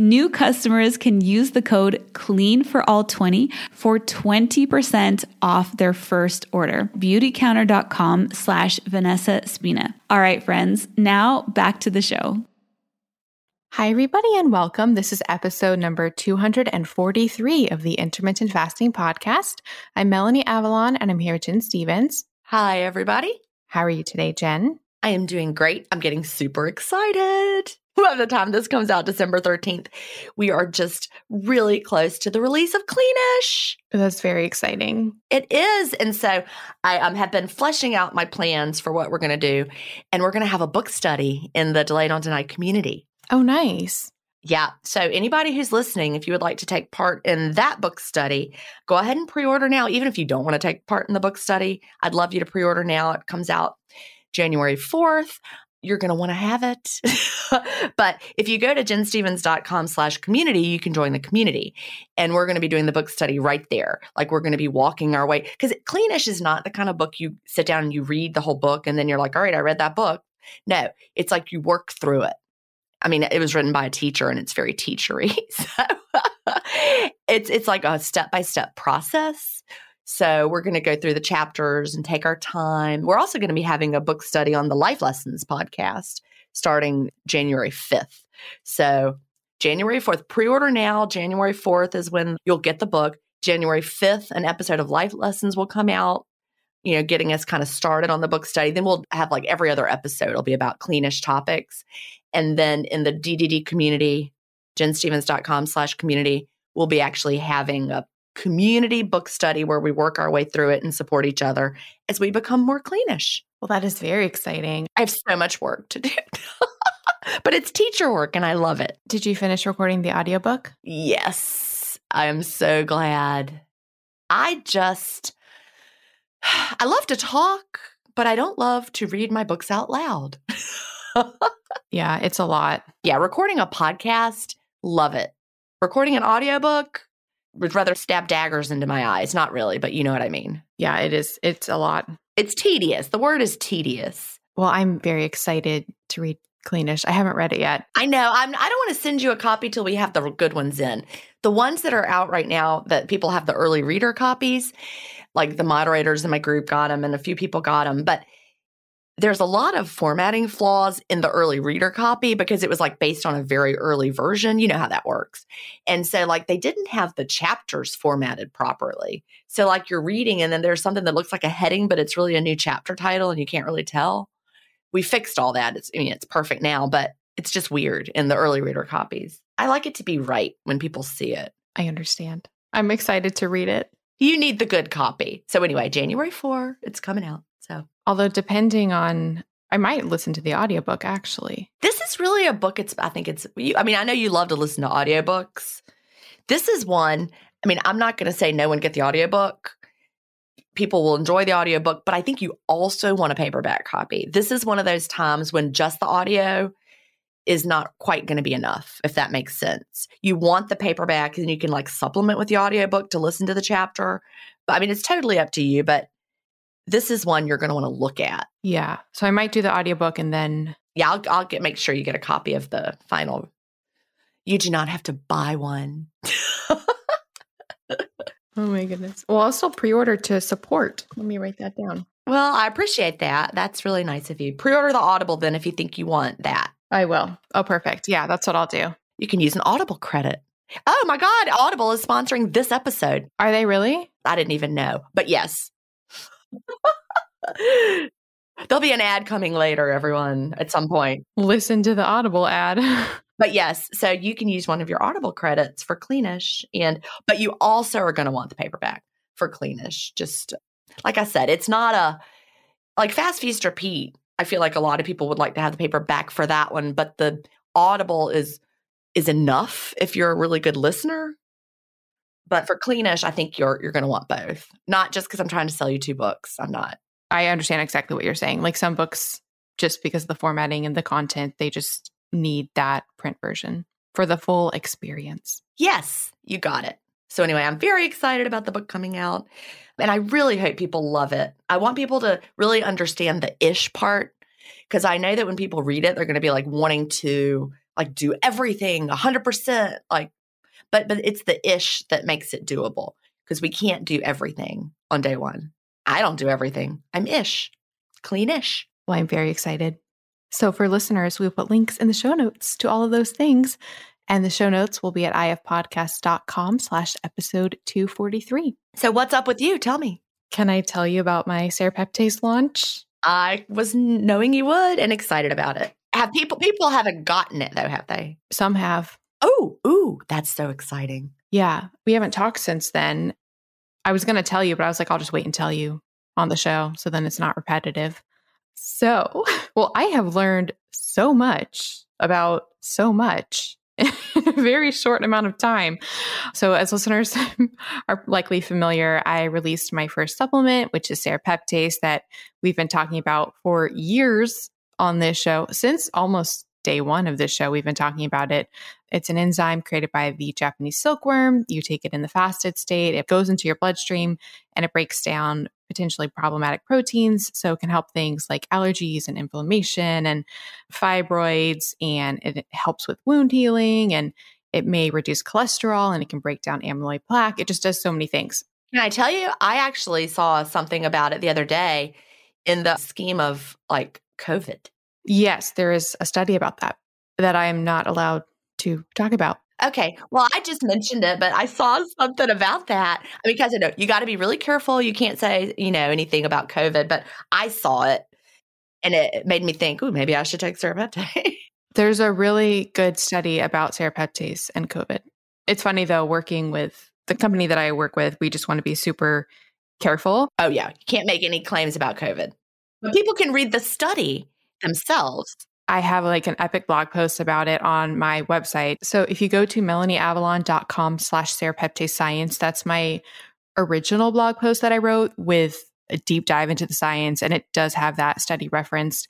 New customers can use the code CLEAN for all 20 for 20% off their first order. Beautycounter.com slash Vanessa Spina. All right, friends, now back to the show. Hi, everybody, and welcome. This is episode number 243 of the Intermittent Fasting Podcast. I'm Melanie Avalon, and I'm here with Gin Stephens. Hi, everybody. How are you today, Gin? I am doing great. I'm getting super excited. by the time this comes out, December 13th, we are just really close to the release of Cleanish. That's very exciting. It is. And so I um, have been fleshing out my plans for what we're going to do. And we're going to have a book study in the Delay Don't Deny community. Oh, nice. Yeah. So anybody who's listening, if you would like to take part in that book study, go ahead and pre-order now. Even if you don't want to take part in the book study, I'd love you to pre-order now. It comes out January 4th. You're going to want to have it. but if you go to ginstephens.com slash community, you can join the community. And we're going to be doing the book study right there. Like we're going to be walking our way. Because Cleanish is not the kind of book you sit down and you read the whole book and then you're like, all right, I read that book. No, it's like you work through it. I mean, it was written by a teacher and it's very teachery. So it's it's like a step-by-step process. So we're going to go through the chapters and take our time. We're also going to be having a book study on the Life Lessons podcast starting January 5th. So January 4th, pre-order now. January 4th is when you'll get the book. January 5th, an episode of Life Lessons will come out you know, getting us kind of started on the book study. Then we'll have like every other episode, it'll be about cleanish topics. And then in the DDD community, ginstephens.com slash community, we'll be actually having a community book study where we work our way through it and support each other as we become more cleanish. Well, that is very exciting. I have so much work to do. but it's teacher work and I love it. Did you finish recording the audiobook? Yes. I am so glad. I just I love to talk, but I don't love to read my books out loud. yeah, it's a lot. Yeah, recording a podcast, love it. Recording an audiobook, would rather stab daggers into my eyes. Not really, but you know what I mean. Yeah, it is. It's a lot. It's tedious. The word is tedious. Well, I'm very excited to read Cleanish. I haven't read it yet. I know. I'm, I don't want to send you a copy till we have the good ones in. The ones that are out right now that people have the early reader copies, like the moderators in my group got them and a few people got them. But there's a lot of formatting flaws in the early reader copy because it was like based on a very early version. You know how that works. And so, like, they didn't have the chapters formatted properly. So, like, you're reading and then there's something that looks like a heading, but it's really a new chapter title and you can't really tell. We fixed all that. It's, I mean, it's perfect now, but it's just weird in the early reader copies. I like it to be right when people see it. I understand. I'm excited to read it. You need the good copy. So, anyway, January 4, it's coming out. Although depending on, I might listen to the audiobook actually. This is really a book. It's, I think it's, I mean, I know you love to listen to audiobooks. This is one, I mean, I'm not going to say no one get the audiobook. People will enjoy the audiobook, but I think you also want a paperback copy. This is one of those times when just the audio is not quite going to be enough, if that makes sense. You want the paperback and you can like supplement with the audiobook to listen to the chapter. But I mean, it's totally up to you, but this is one you're going to want to look at. Yeah. So I might do the audiobook and then. Yeah, I'll, I'll get make sure you get a copy of the final. You do not have to buy one. oh my goodness. Well, I'll still pre order to support. Let me write that down. Well, I appreciate that. That's really nice of you. Pre order the Audible then if you think you want that. I will. Oh, perfect. Yeah, that's what I'll do. You can use an Audible credit. Oh my God, Audible is sponsoring this episode. Are they really? I didn't even know. But yes. There'll be an ad coming later, everyone, at some point. Listen to the Audible ad. but yes, so you can use one of your Audible credits for Cleanish. And but you also are going to want the paperback for Cleanish. Just like I said, it's not a like Fast Feast Repeat I feel like a lot of people would like to have the paperback for that one, but the Audible is is enough if you're a really good listener. But for Cleanish, I think you're you're going to want both. Not just because I'm trying to sell you two books. I'm not. I understand exactly what you're saying. Like some books, just because of the formatting and the content, they just need that print version for the full experience. Yes, you got it. So anyway, I'm very excited about the book coming out. And I really hope people love it. I want people to really understand the ish part because I know that when people read it, they're going to be like wanting to like do everything 100% like but but it's the ish that makes it doable because we can't do everything on day 1. I don't do everything. I'm ish. Cleanish. Well, I'm very excited. So for listeners, we put links in the show notes to all of those things. And the show notes will be at ifpodcast.com slash episode 243. So what's up with you? Tell me. Can I tell you about my serapeptase launch? I was knowing you would and excited about it. Have people people haven't gotten it though, have they? Some have. Oh, ooh, that's so exciting. Yeah. We haven't talked since then. I was gonna tell you, but I was like, I'll just wait and tell you on the show. So then it's not repetitive. So, well, I have learned so much about so much in a very short amount of time. So, as listeners are likely familiar, I released my first supplement, which is serapeptase, that we've been talking about for years on this show since almost day one of this show. We've been talking about it. It's an enzyme created by the Japanese silkworm. You take it in the fasted state, it goes into your bloodstream and it breaks down potentially problematic proteins. So it can help things like allergies and inflammation and fibroids, and it helps with wound healing and it may reduce cholesterol and it can break down amyloid plaque. It just does so many things. Can I tell you, I actually saw something about it the other day in the scheme of like COVID. Yes, there is a study about that that I am not allowed to talk about. Okay. Well, I just mentioned it, but I saw something about that I mean, because I know you got to be really careful. You can't say, you know, anything about COVID, but I saw it and it made me think, oh, maybe I should take serapeptase. There's a really good study about serapeptase and COVID. It's funny though, working with the company that I work with, we just want to be super careful. Oh, yeah. You can't make any claims about COVID. But people can read the study themselves. I have like an epic blog post about it on my website. So if you go to melanieavalon.com slash serapeptase science, that's my original blog post that I wrote with a deep dive into the science. And it does have that study referenced.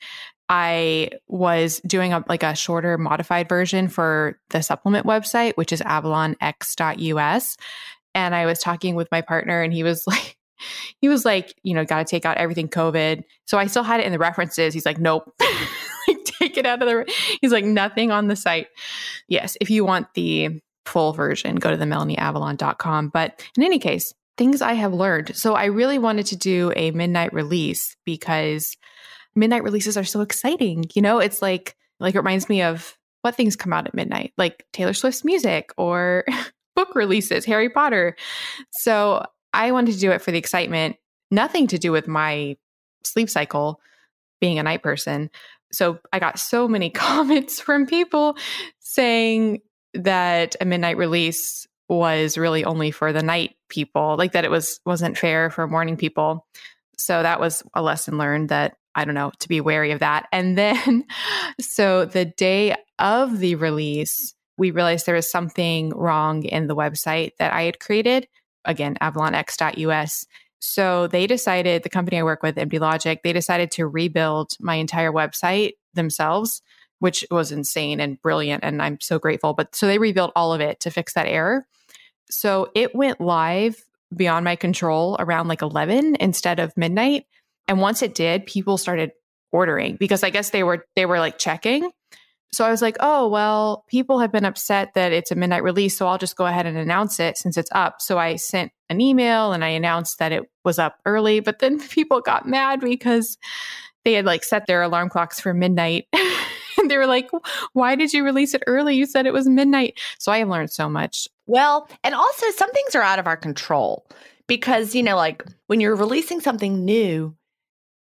I was doing a, like a shorter modified version for the supplement website, which is avalonx.us. And I was talking with my partner and he was like, he was like, you know, got to take out everything COVID. So I still had it in the references. He's like, nope, take it out of the. He's like, nothing on the site. Yes, if you want the full version, go to the melanieavalon.com. But in any case, things I have learned. So I really wanted to do a midnight release because midnight releases are so exciting. You know, it's like like it reminds me of what things come out at midnight, like Taylor Swift's music or book releases, Harry Potter. So I wanted to do it for the excitement, nothing to do with my sleep cycle, being a night person. So I got so many comments from people saying that a midnight release was really only for the night people, like that it was wasn't fair for morning people. So that was a lesson learned that I don't know to be wary of that. And then so the day of the release, we realized there was something wrong in the website that I had created again, avalonx.us. So they decided, the company I work with, MD Logic, they decided to rebuild my entire website themselves, which was insane and brilliant. And I'm so grateful. But so they rebuilt all of it to fix that error. So it went live beyond my control around like 11 instead of midnight. And once it did, people started ordering because I guess they were they were like checking so I was like, oh, well, people have been upset that it's a midnight release. So I'll just go ahead and announce it since it's up. So I sent an email and I announced that it was up early. But then people got mad because they had like set their alarm clocks for midnight. and they were like, why did you release it early? You said it was midnight. So I have learned so much. Well, and also some things are out of our control because, you know, like when you're releasing something new,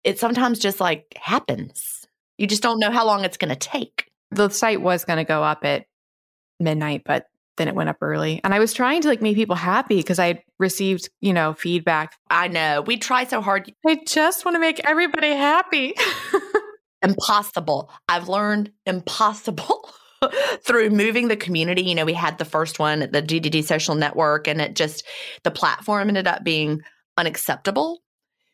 it sometimes just like happens. You just don't know how long it's going to take the site was going to go up at midnight, but then it went up early. And I was trying to like make people happy because I received, you know, feedback. I know. We try so hard. I just want to make everybody happy. impossible. I've learned impossible. through moving the community, you know, we had the first one, the DDD social network, and it just, the platform ended up being unacceptable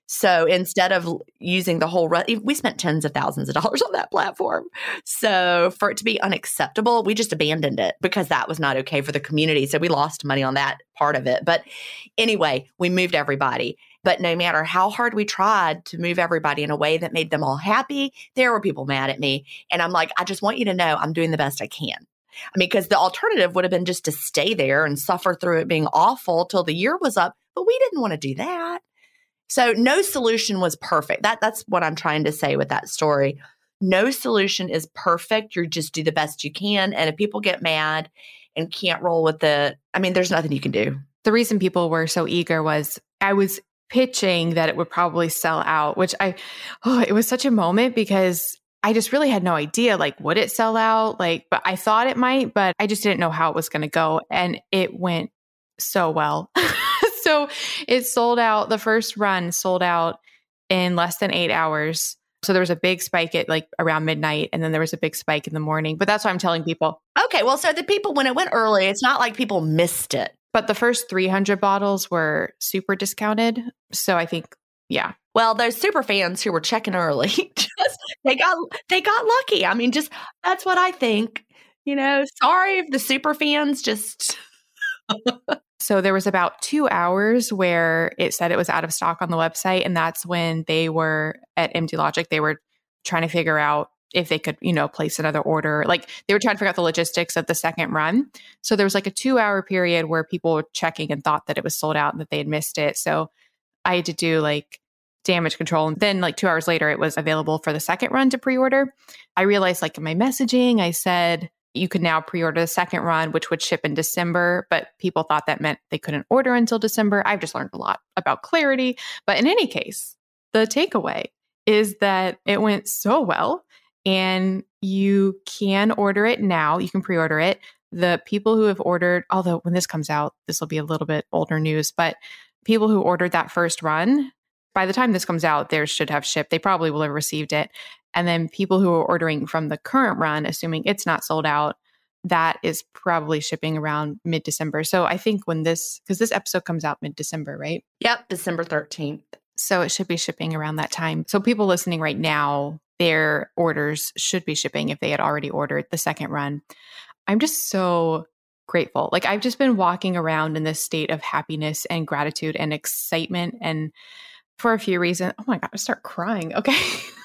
so instead of using the whole, we spent tens of thousands of dollars on that platform. So for it to be unacceptable, we just abandoned it because that was not okay for the community. So we lost money on that part of it. But anyway, we moved everybody. But no matter how hard we tried to move everybody in a way that made them all happy, there were people mad at me. And I'm like, I just want you to know I'm doing the best I can. I mean, because the alternative would have been just to stay there and suffer through it being awful till the year was up. But we didn't want to do that. So no solution was perfect. That that's what I'm trying to say with that story. No solution is perfect. You just do the best you can. And if people get mad and can't roll with it, I mean, there's nothing you can do. The reason people were so eager was I was pitching that it would probably sell out, which I, oh, it was such a moment because I just really had no idea, like, would it sell out? Like, but I thought it might, but I just didn't know how it was going to go. And it went so well. so it sold out. The first run sold out in less than eight hours. So there was a big spike at like around midnight, and then there was a big spike in the morning. But that's why I'm telling people. Okay, well, so the people when it went early, it's not like people missed it. But the first 300 bottles were super discounted. So I think, yeah. Well, those super fans who were checking early, just they got they got lucky. I mean, just that's what I think. You know, sorry if the super fans just So there was about two hours where it said it was out of stock on the website. And that's when they were at MD Logic, they were trying to figure out if they could, you know, place another order. Like they were trying to figure out the logistics of the second run. So there was like a two hour period where people were checking and thought that it was sold out and that they had missed it. So I had to do like damage control. And then like two hours later, it was available for the second run to pre order. I realized like in my messaging, I said, you could now pre-order the second run which would ship in december but people thought that meant they couldn't order until december. I've just learned a lot about clarity. But in any case the takeaway is that it went so well and you can order it now. You can pre-order it. The people who have ordered although when this comes out this will be a little bit older news but people who ordered that first run by the time this comes out theirs should have shipped. They probably will have received it and then people who are ordering from the current run, assuming it's not sold out, that is probably shipping around mid December. So I think when this, because this episode comes out mid December, right? Yep, December 13th. So it should be shipping around that time. So people listening right now, their orders should be shipping if they had already ordered the second run. I'm just so grateful. Like I've just been walking around in this state of happiness and gratitude and excitement and for a few reasons. Oh my God, I start crying. Okay.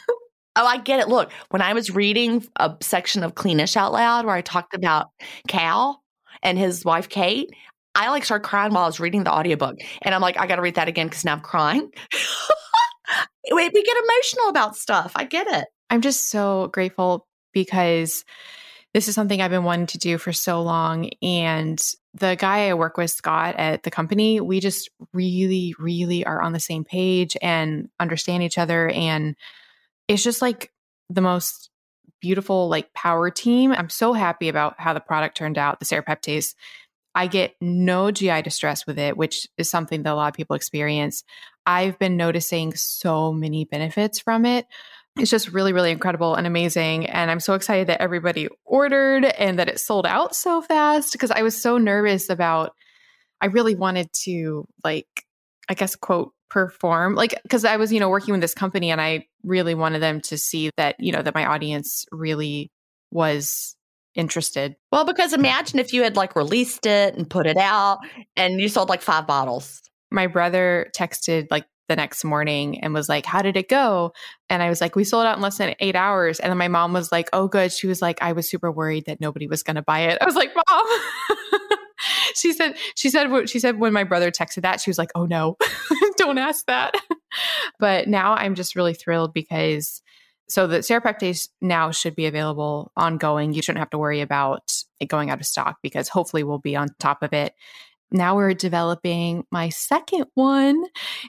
Oh, I get it. Look, when I was reading a section of Cleanish out loud where I talked about Cal and his wife Kate, I like started crying while I was reading the audiobook. And I'm like, I got to read that again because now I'm crying. we, we get emotional about stuff. I get it. I'm just so grateful because this is something I've been wanting to do for so long. And the guy I work with, Scott, at the company, we just really, really are on the same page and understand each other. And it's just like the most beautiful like power team. I'm so happy about how the product turned out, the serapeptase. I get no GI distress with it, which is something that a lot of people experience. I've been noticing so many benefits from it. It's just really, really incredible and amazing. And I'm so excited that everybody ordered and that it sold out so fast because I was so nervous about, I really wanted to, like, I guess, quote, perform like because i was you know working with this company and i really wanted them to see that you know that my audience really was interested. Well because imagine if you had like released it and put it out and you sold like five bottles. My brother texted like the next morning and was like how did it go? And i was like we sold out in less than eight hours. And then my mom was like oh good. She was like i was super worried that nobody was going to buy it. I was like mom she said she said she said when my brother texted that she was like, "Oh no, don't ask that." but now I'm just really thrilled because so the serapeptase now should be available ongoing. You shouldn't have to worry about it going out of stock because hopefully we'll be on top of it. Now we're developing my second one.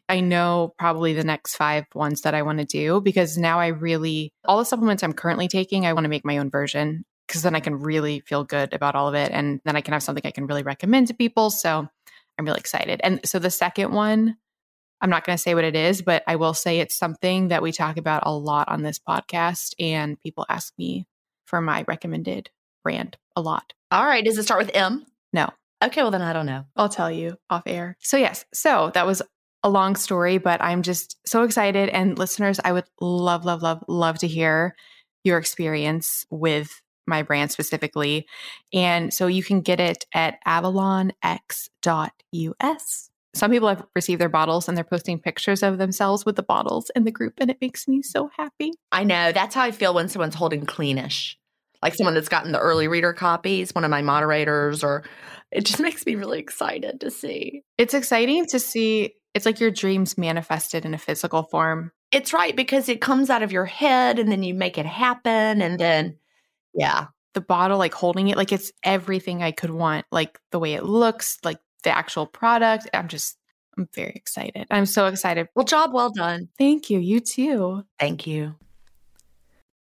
I know probably the next five ones that I want to do because now I really, all the supplements I'm currently taking, I want to make my own version because then I can really feel good about all of it. And then I can have something I can really recommend to people. So I'm really excited. And so the second one, I'm not going to say what it is, but I will say it's something that we talk about a lot on this podcast. And people ask me for my recommended brand a lot. All right. Does it start with M? No. Okay. Well, then I don't know. I'll tell you off air. So, yes. So that was a long story, but I'm just so excited. And listeners, I would love, love, love, love to hear your experience with my brand specifically. And so you can get it at avalonx.us. Some people have received their bottles and they're posting pictures of themselves with the bottles in the group, and it makes me so happy. I know. That's how I feel when someone's holding cleanish. Like someone that's gotten the early reader copies, one of my moderators, or it just makes me really excited to see. It's exciting to see. It's like your dreams manifested in a physical form. It's right because it comes out of your head and then you make it happen. And then yeah. The bottle, like holding it, like it's everything I could want, like the way it looks, like the actual product. I'm just, I'm very excited. I'm so excited. Well, job well done. Thank you. You too. Thank you.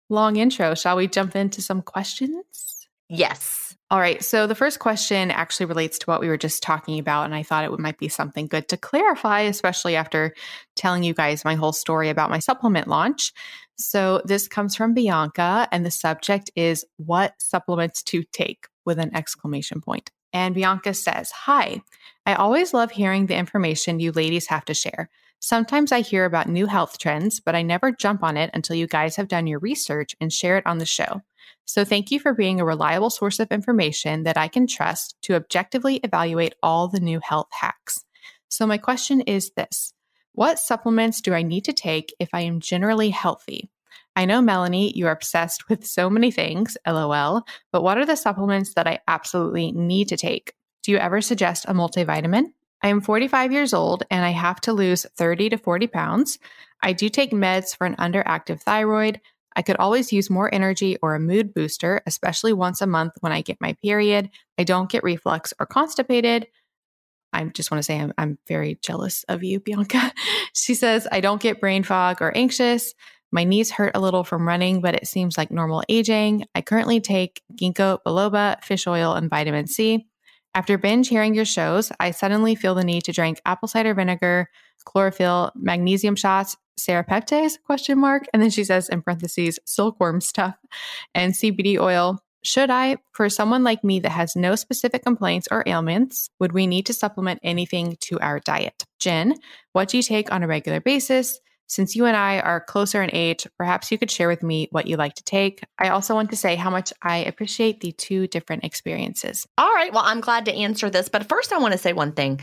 Long intro. Shall we jump into some questions? Yes. All right. So the first question actually relates to what we were just talking about. And I thought it might be something good to clarify, especially after telling you guys my whole story about my supplement launch. So this comes from Bianca, and the subject is what supplements to take with an exclamation point. And Bianca says, Hi, I always love hearing the information you ladies have to share. Sometimes I hear about new health trends, but I never jump on it until you guys have done your research and share it on the show. So thank you for being a reliable source of information that I can trust to objectively evaluate all the new health hacks. So my question is this What supplements do I need to take if I am generally healthy? I know, Melanie, you are obsessed with so many things, lol, but what are the supplements that I absolutely need to take? Do you ever suggest a multivitamin? I am 45 years old and I have to lose 30 to 40 pounds. I do take meds for an underactive thyroid. I could always use more energy or a mood booster, especially once a month when I get my period. I don't get reflux or constipated. I just want to say I'm, I'm very jealous of you, Bianca. she says, I don't get brain fog or anxious. My knees hurt a little from running, but it seems like normal aging. I currently take ginkgo biloba, fish oil, and vitamin C. After binge hearing your shows, I suddenly feel the need to drink apple cider vinegar, chlorophyll, magnesium shots, serapeptase question mark and then she says in parentheses silkworm stuff and CBD oil. Should I, for someone like me that has no specific complaints or ailments, would we need to supplement anything to our diet? Gin, what do you take on a regular basis? Since you and I are closer in age, perhaps you could share with me what you like to take. I also want to say how much I appreciate the two different experiences. All right. Well, I'm glad to answer this. But first, I want to say one thing.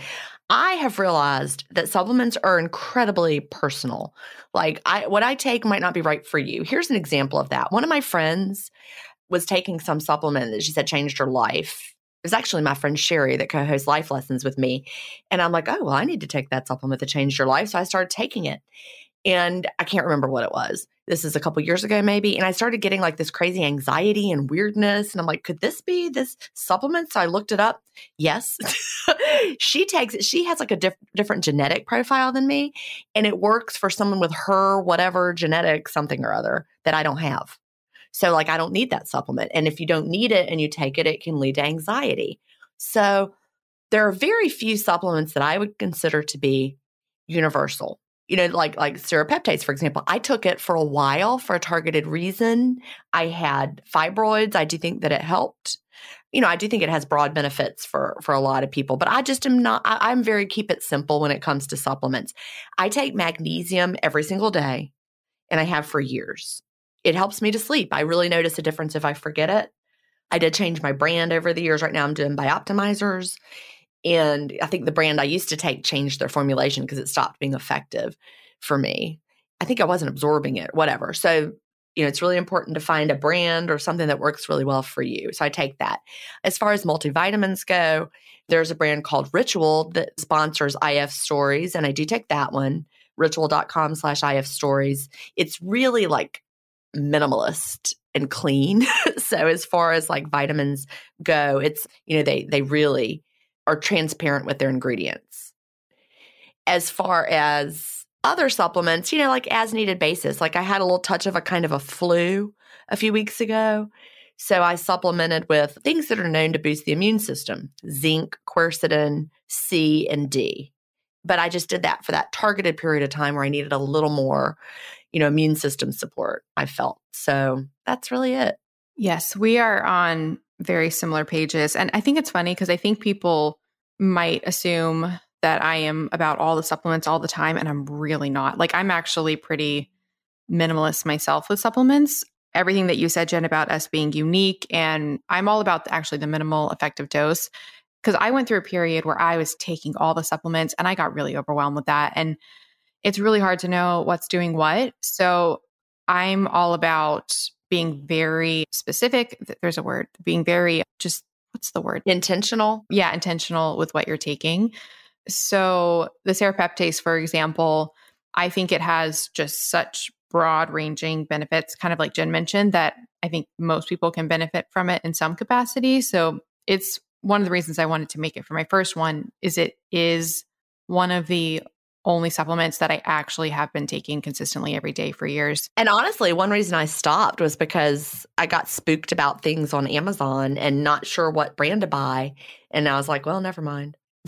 I have realized that supplements are incredibly personal. Like, I, what I take might not be right for you. Here's an example of that. One of my friends was taking some supplement that she said changed her life it was actually my friend Sherry that co hosts life lessons with me. And I'm like, oh, well, I need to take that supplement that changed your life. So I started taking it and I can't remember what it was. This is a couple years ago, maybe. And I started getting like this crazy anxiety and weirdness. And I'm like, could this be this supplement? So I looked it up. Yes. she takes it. She has like a diff- different genetic profile than me. And it works for someone with her, whatever genetic something or other that I don't have. So, like, I don't need that supplement. And if you don't need it and you take it, it can lead to anxiety. So, there are very few supplements that I would consider to be universal you know, like like serapeptase, for example. I took it for a while for a targeted reason. I had fibroids. I do think that it helped. You know, I do think it has broad benefits for for a lot of people, but I just am not. I, I'm very keep it simple when it comes to supplements. I take magnesium every single day, and I have for years. It helps me to sleep. I really notice a difference if I forget it. I did change my brand over the years. Right now, I'm doing Bioptimizers and I think the brand I used to take changed their formulation because it stopped being effective for me. I think I wasn't absorbing it, whatever. So, you know, it's really important to find a brand or something that works really well for you. So I take that. As far as multivitamins go, there's a brand called Ritual that sponsors IF stories, and I do take that one, ritual.com slash IF stories. It's really like minimalist and clean. so as far as like vitamins go, it's, you know, they they really are transparent with their ingredients. As far as other supplements, you know, like as needed basis, like I had a little touch of a kind of a flu a few weeks ago. So I supplemented with things that are known to boost the immune system zinc, quercetin, C, and D. But I just did that for that targeted period of time where I needed a little more, you know, immune system support, I felt. So that's really it. Yes, we are on very similar pages. And I think it's funny because I think people might assume that I am about all the supplements all the time, and I'm really not. Like, I'm actually pretty minimalist myself with supplements. Everything that you said, Gin, about us being unique, and I'm all about actually the minimal effective dose because I went through a period where I was taking all the supplements and I got really overwhelmed with that. And it's really hard to know what's doing what. So I'm all about being very specific. There's a word, being very just, what's the word? Intentional. Yeah, intentional with what you're taking. So the serapeptase, for example, I think it has just such broad ranging benefits, kind of like Gin mentioned, that I think most people can benefit from it in some capacity. So it's one of the reasons I wanted to make it for my first one is it is one of the only supplements that I actually have been taking consistently every day for years. And honestly, one reason I stopped was because I got spooked about things on Amazon and not sure what brand to buy. And I was like, well, never mind.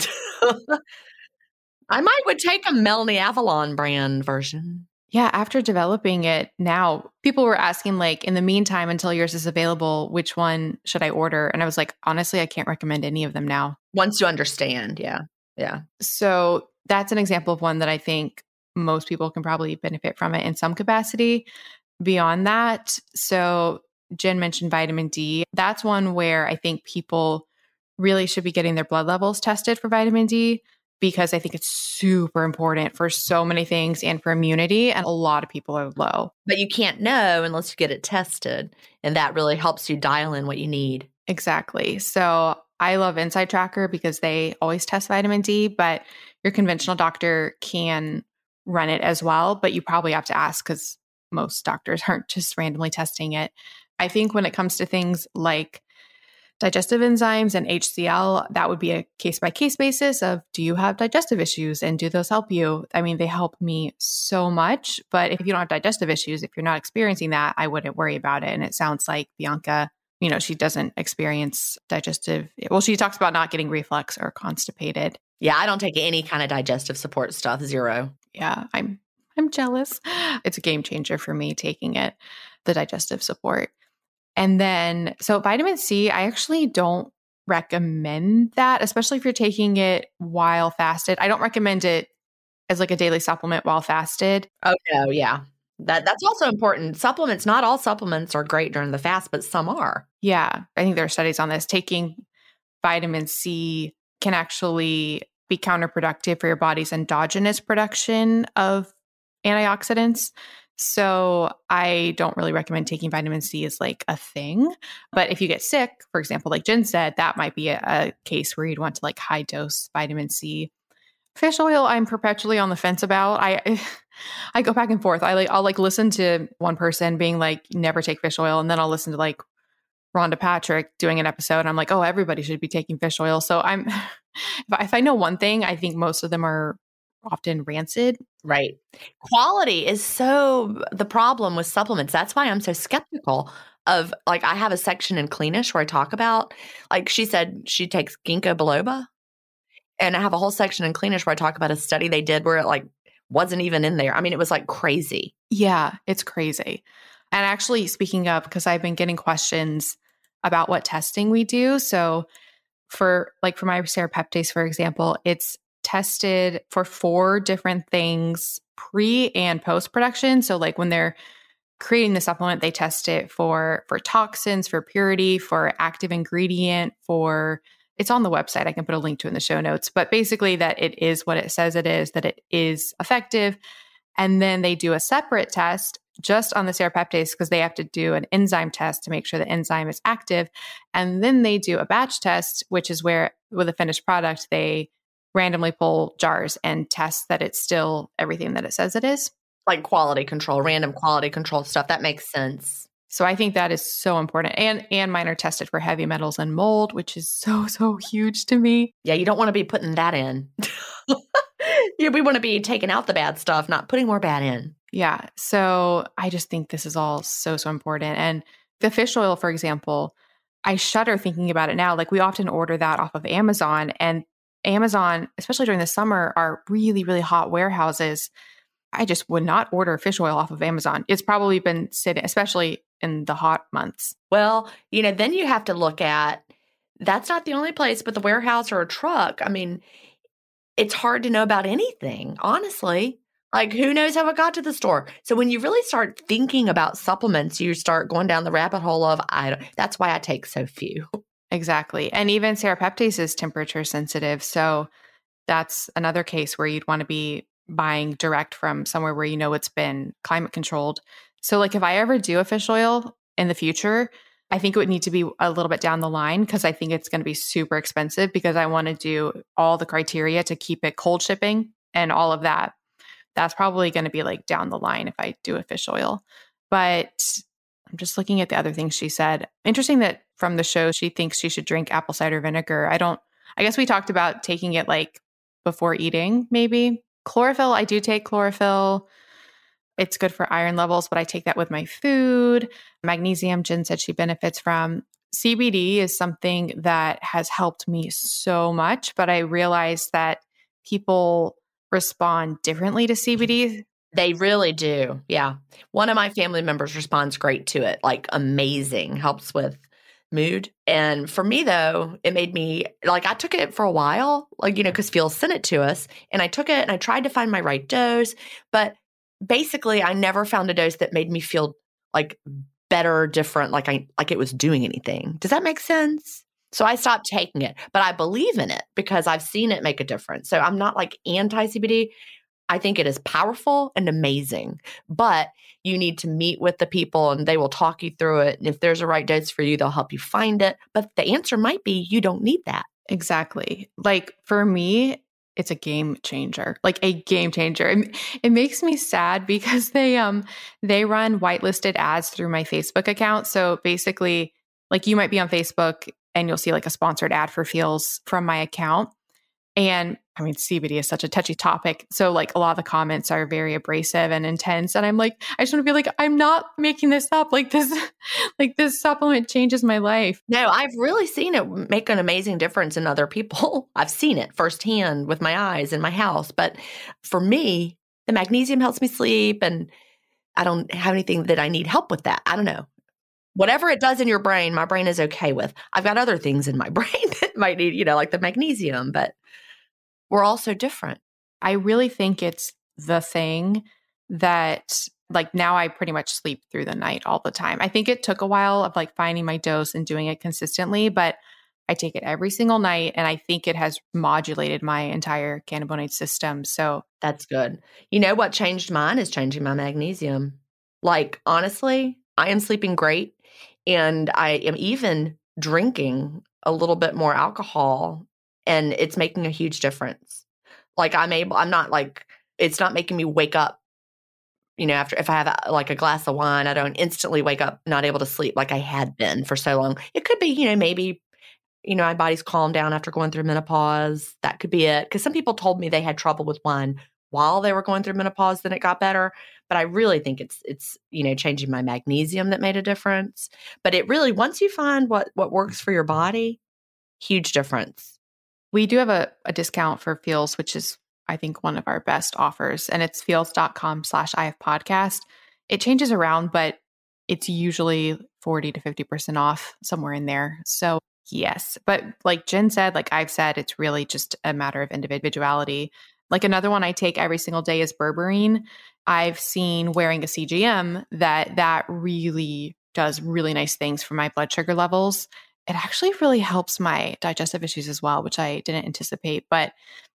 I might would take a Melanie Avalon brand version. Yeah, after developing it now, people were asking like in the meantime until yours is available, which one should I order? And I was like, honestly, I can't recommend any of them now. Once you understand, yeah. Yeah. So that's an example of one that I think most people can probably benefit from it in some capacity. Beyond that, so Gin mentioned vitamin D. That's one where I think people really should be getting their blood levels tested for vitamin D because I think it's super important for so many things and for immunity. And a lot of people are low. But you can't know unless you get it tested. And that really helps you dial in what you need. Exactly. So I love InsideTracker because they always test vitamin D, but your conventional doctor can run it as well. But you probably have to ask because most doctors aren't just randomly testing it. I think when it comes to things like digestive enzymes and HCl, that would be a case by case basis of do you have digestive issues and do those help you? I mean, they help me so much. But if you don't have digestive issues, if you're not experiencing that, I wouldn't worry about it. And it sounds like Bianca, you know, she doesn't experience digestive. Well, she talks about not getting reflux or constipated. Yeah, I don't take any kind of digestive support stuff, zero. Yeah, I'm I'm jealous. It's a game changer for me taking it, the digestive support. And then, so vitamin C, I actually don't recommend that, especially if you're taking it while fasted. I don't recommend it as like a daily supplement while fasted. Oh no, yeah. That that's also important. Supplements, not all supplements are great during the fast, but some are. Yeah. I think there are studies on this. Taking vitamin C can actually be counterproductive for your body's endogenous production of antioxidants. So I don't really recommend taking vitamin C as like a thing. But if you get sick, for example, like Gin said, that might be a, a case where you'd want to like high dose vitamin C. Fish oil, I'm perpetually on the fence about. I I go back and forth. I like I'll like listen to one person being like, never take fish oil, and then I'll listen to like Rhonda Patrick doing an episode. And I'm like, oh, everybody should be taking fish oil. So I'm if I, if I know one thing, I think most of them are often rancid. Right. Quality is so the problem with supplements. That's why I'm so skeptical of like I have a section in Cleanish where I talk about like she said she takes ginkgo biloba. And I have a whole section in Cleanish where I talk about a study they did where it like wasn't even in there. I mean, it was like crazy. Yeah, it's crazy. And actually, speaking of, because I've been getting questions about what testing we do. So, for like for my serapeptase, for example, it's tested for four different things pre and post production. So like when they're creating the supplement, they test it for for toxins, for purity, for active ingredient, for it's on the website. I can put a link to in the show notes, but basically that it is what it says it is, that it is effective. And then they do a separate test just on the serapeptase because they have to do an enzyme test to make sure the enzyme is active. And then they do a batch test, which is where with a finished product, they randomly pull jars and test that it's still everything that it says it is. Like quality control, random quality control stuff. That makes sense. So I think that is so important. And and mine are tested for heavy metals and mold, which is so, so huge to me. Yeah, you don't want to be putting that in. yeah, we want to be taking out the bad stuff, not putting more bad in. Yeah. So I just think this is all so, so important. And the fish oil, for example, I shudder thinking about it now. Like we often order that off of Amazon and Amazon, especially during the summer, are really, really hot warehouses. I just would not order fish oil off of Amazon. It's probably been sitting, especially in the hot months. Well, you know, then you have to look at that's not the only place, but the warehouse or a truck. I mean, it's hard to know about anything, honestly. Like, who knows how it got to the store? So when you really start thinking about supplements, you start going down the rabbit hole of I. Don't, that's why I take so few. Exactly. And even serapeptase is temperature sensitive. So that's another case where you'd want to be buying direct from somewhere where you know it's been climate controlled. So, like, if I ever do a fish oil in the future, I think it would need to be a little bit down the line because I think it's going to be super expensive because I want to do all the criteria to keep it cold shipping and all of that. That's probably going to be like down the line if I do a fish oil. But I'm just looking at the other things she said. Interesting that from the show, she thinks she should drink apple cider vinegar. I don't, I guess we talked about taking it like before eating, maybe. Chlorophyll, I do take chlorophyll. It's good for iron levels, but I take that with my food. Magnesium, Gin said she benefits from. CBD is something that has helped me so much, but I realized that people respond differently to CBD. Mm-hmm. They really do. Yeah. One of my family members responds great to it, like amazing, helps with mood. And for me, though, it made me like I took it for a while, like, you know, because Feals sent it to us. And I took it and I tried to find my right dose. But basically, I never found a dose that made me feel like better, different, like I like it was doing anything. Does that make sense? So I stopped taking it, but I believe in it because I've seen it make a difference. So I'm not like anti CBD. I think it is powerful and amazing, but you need to meet with the people and they will talk you through it. And if there's a right dose for you, they'll help you find it. But the answer might be you don't need that. Exactly. Like for me, it's a game changer like a game changer. It, it, makes me sad because they um they run whitelisted ads through my facebook account. So basically like you might be on facebook and you'll see like a sponsored ad for Feals from my account. And I mean, CBD is such a touchy topic. So, like, a lot of the comments are very abrasive and intense. And I'm like, I just want to be like, I'm not making this up. Like, this, like, this supplement changes my life. No, I've really seen it make an amazing difference in other people. I've seen it firsthand with my eyes in my house. But for me, the magnesium helps me sleep. And I don't have anything that I need help with that. I don't know. Whatever it does in your brain, my brain is okay with. I've got other things in my brain that might need, you know, like the magnesium, but we're all so different. I really think it's the thing that like now I pretty much sleep through the night all the time. I think it took a while of like finding my dose and doing it consistently, but I take it every single night and I think it has modulated my entire cannabinoid system. So that's good. You know what changed mine is changing my magnesium. Like honestly, I am sleeping great and I am even drinking a little bit more alcohol and it's making a huge difference. Like I'm able, I'm not like, it's not making me wake up, you know, after if I have a, like a glass of wine, I don't instantly wake up not able to sleep like I had been for so long. It could be, you know, maybe, you know, my body's calmed down after going through menopause. That could be it. Cause some people told me they had trouble with wine while they were going through menopause, then it got better. But I really think it's it's you know changing my magnesium that made a difference. But it really once you find what what works for your body, huge difference. We do have a, a discount for Feals, which is, I think, one of our best offers. And it's feals.com slash IF podcast. It changes around, but it's usually 40 to 50% off somewhere in there. So, yes. But like Gin said, like I've said, it's really just a matter of individuality. Like another one I take every single day is berberine. I've seen wearing a CGM that that really does really nice things for my blood sugar levels it actually really helps my digestive issues as well, which I didn't anticipate. But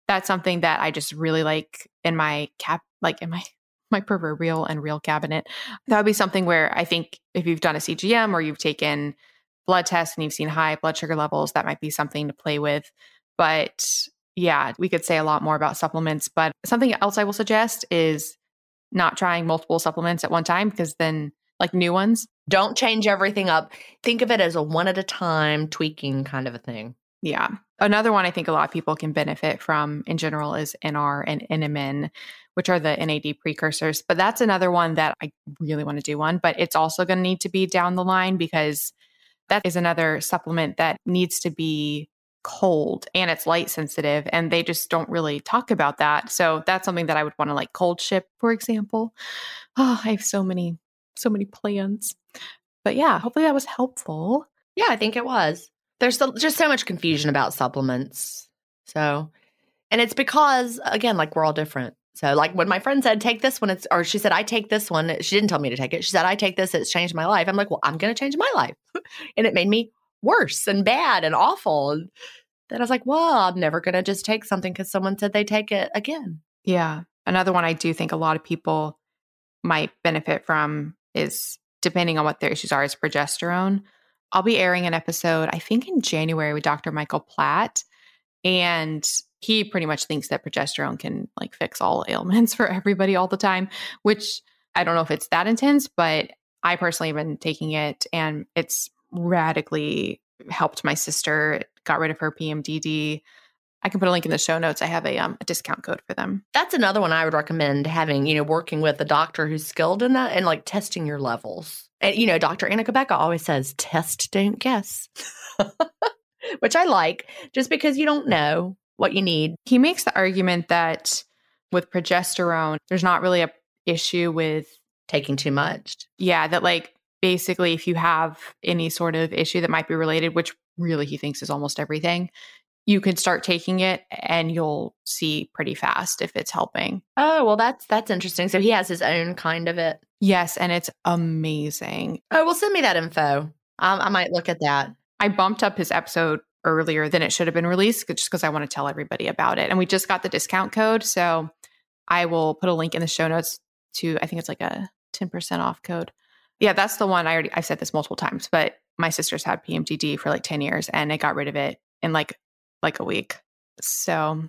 that's something that I just really like in my cap, like in my my proverbial and real cabinet. That would be something where I think if you've done a CGM or you've taken blood tests and you've seen high blood sugar levels, that might be something to play with. But yeah, we could say a lot more about supplements. But something else I will suggest is not trying multiple supplements at one time because then like new ones. Don't change everything up. Think of it as a one at a time tweaking kind of a thing. Yeah. Another one I think a lot of people can benefit from in general is NR and NMN, which are the NAD precursors. But that's another one that I really want to do one, but it's also going to need to be down the line because that is another supplement that needs to be cold and it's light sensitive and they just don't really talk about that. So that's something that I would want to like cold ship, for example. Oh, I have so many so many plans. But yeah, hopefully that was helpful. Yeah, I think it was. There's just so much confusion about supplements. So, and it's because, again, like we're all different. So, like when my friend said, take this one, it's, or she said, I take this one, she didn't tell me to take it. She said, I take this, it's changed my life. I'm like, well, I'm going to change my life. and it made me worse and bad and awful. And then I was like, well, I'm never going to just take something because someone said they take it again. Yeah. Another one I do think a lot of people might benefit from is depending on what their issues are, is progesterone. I'll be airing an episode, I think in January with Dr. Michael Platt. And he pretty much thinks that progesterone can like fix all ailments for everybody all the time, which I don't know if it's that intense, but I personally have been taking it and it's radically helped my sister. Got rid of her PMDD. I can put a link in the show notes. I have a, um, a discount code for them. That's another one I would recommend having, you know, working with a doctor who's skilled in that and like testing your levels. And, you know, Dr. Anna Cabeca always says, test, don't guess, which I like just because you don't know what you need. He makes the argument that with progesterone, there's not really a issue with taking too much. Yeah, that like basically, if you have any sort of issue that might be related, which really he thinks is almost everything, you can start taking it and you'll see pretty fast if it's helping. Oh, well, that's that's interesting. So he has his own kind of it. Yes, and it's amazing. Oh, well, send me that info. Um, I might look at that. I bumped up his episode earlier than it should have been released just because I want to tell everybody about it. And we just got the discount code. So I will put a link in the show notes to, I think it's like a 10% off code. Yeah, that's the one I already, I've said this multiple times, but my sister's had PMDD for like 10 years and I got rid of it in like, like a week. So.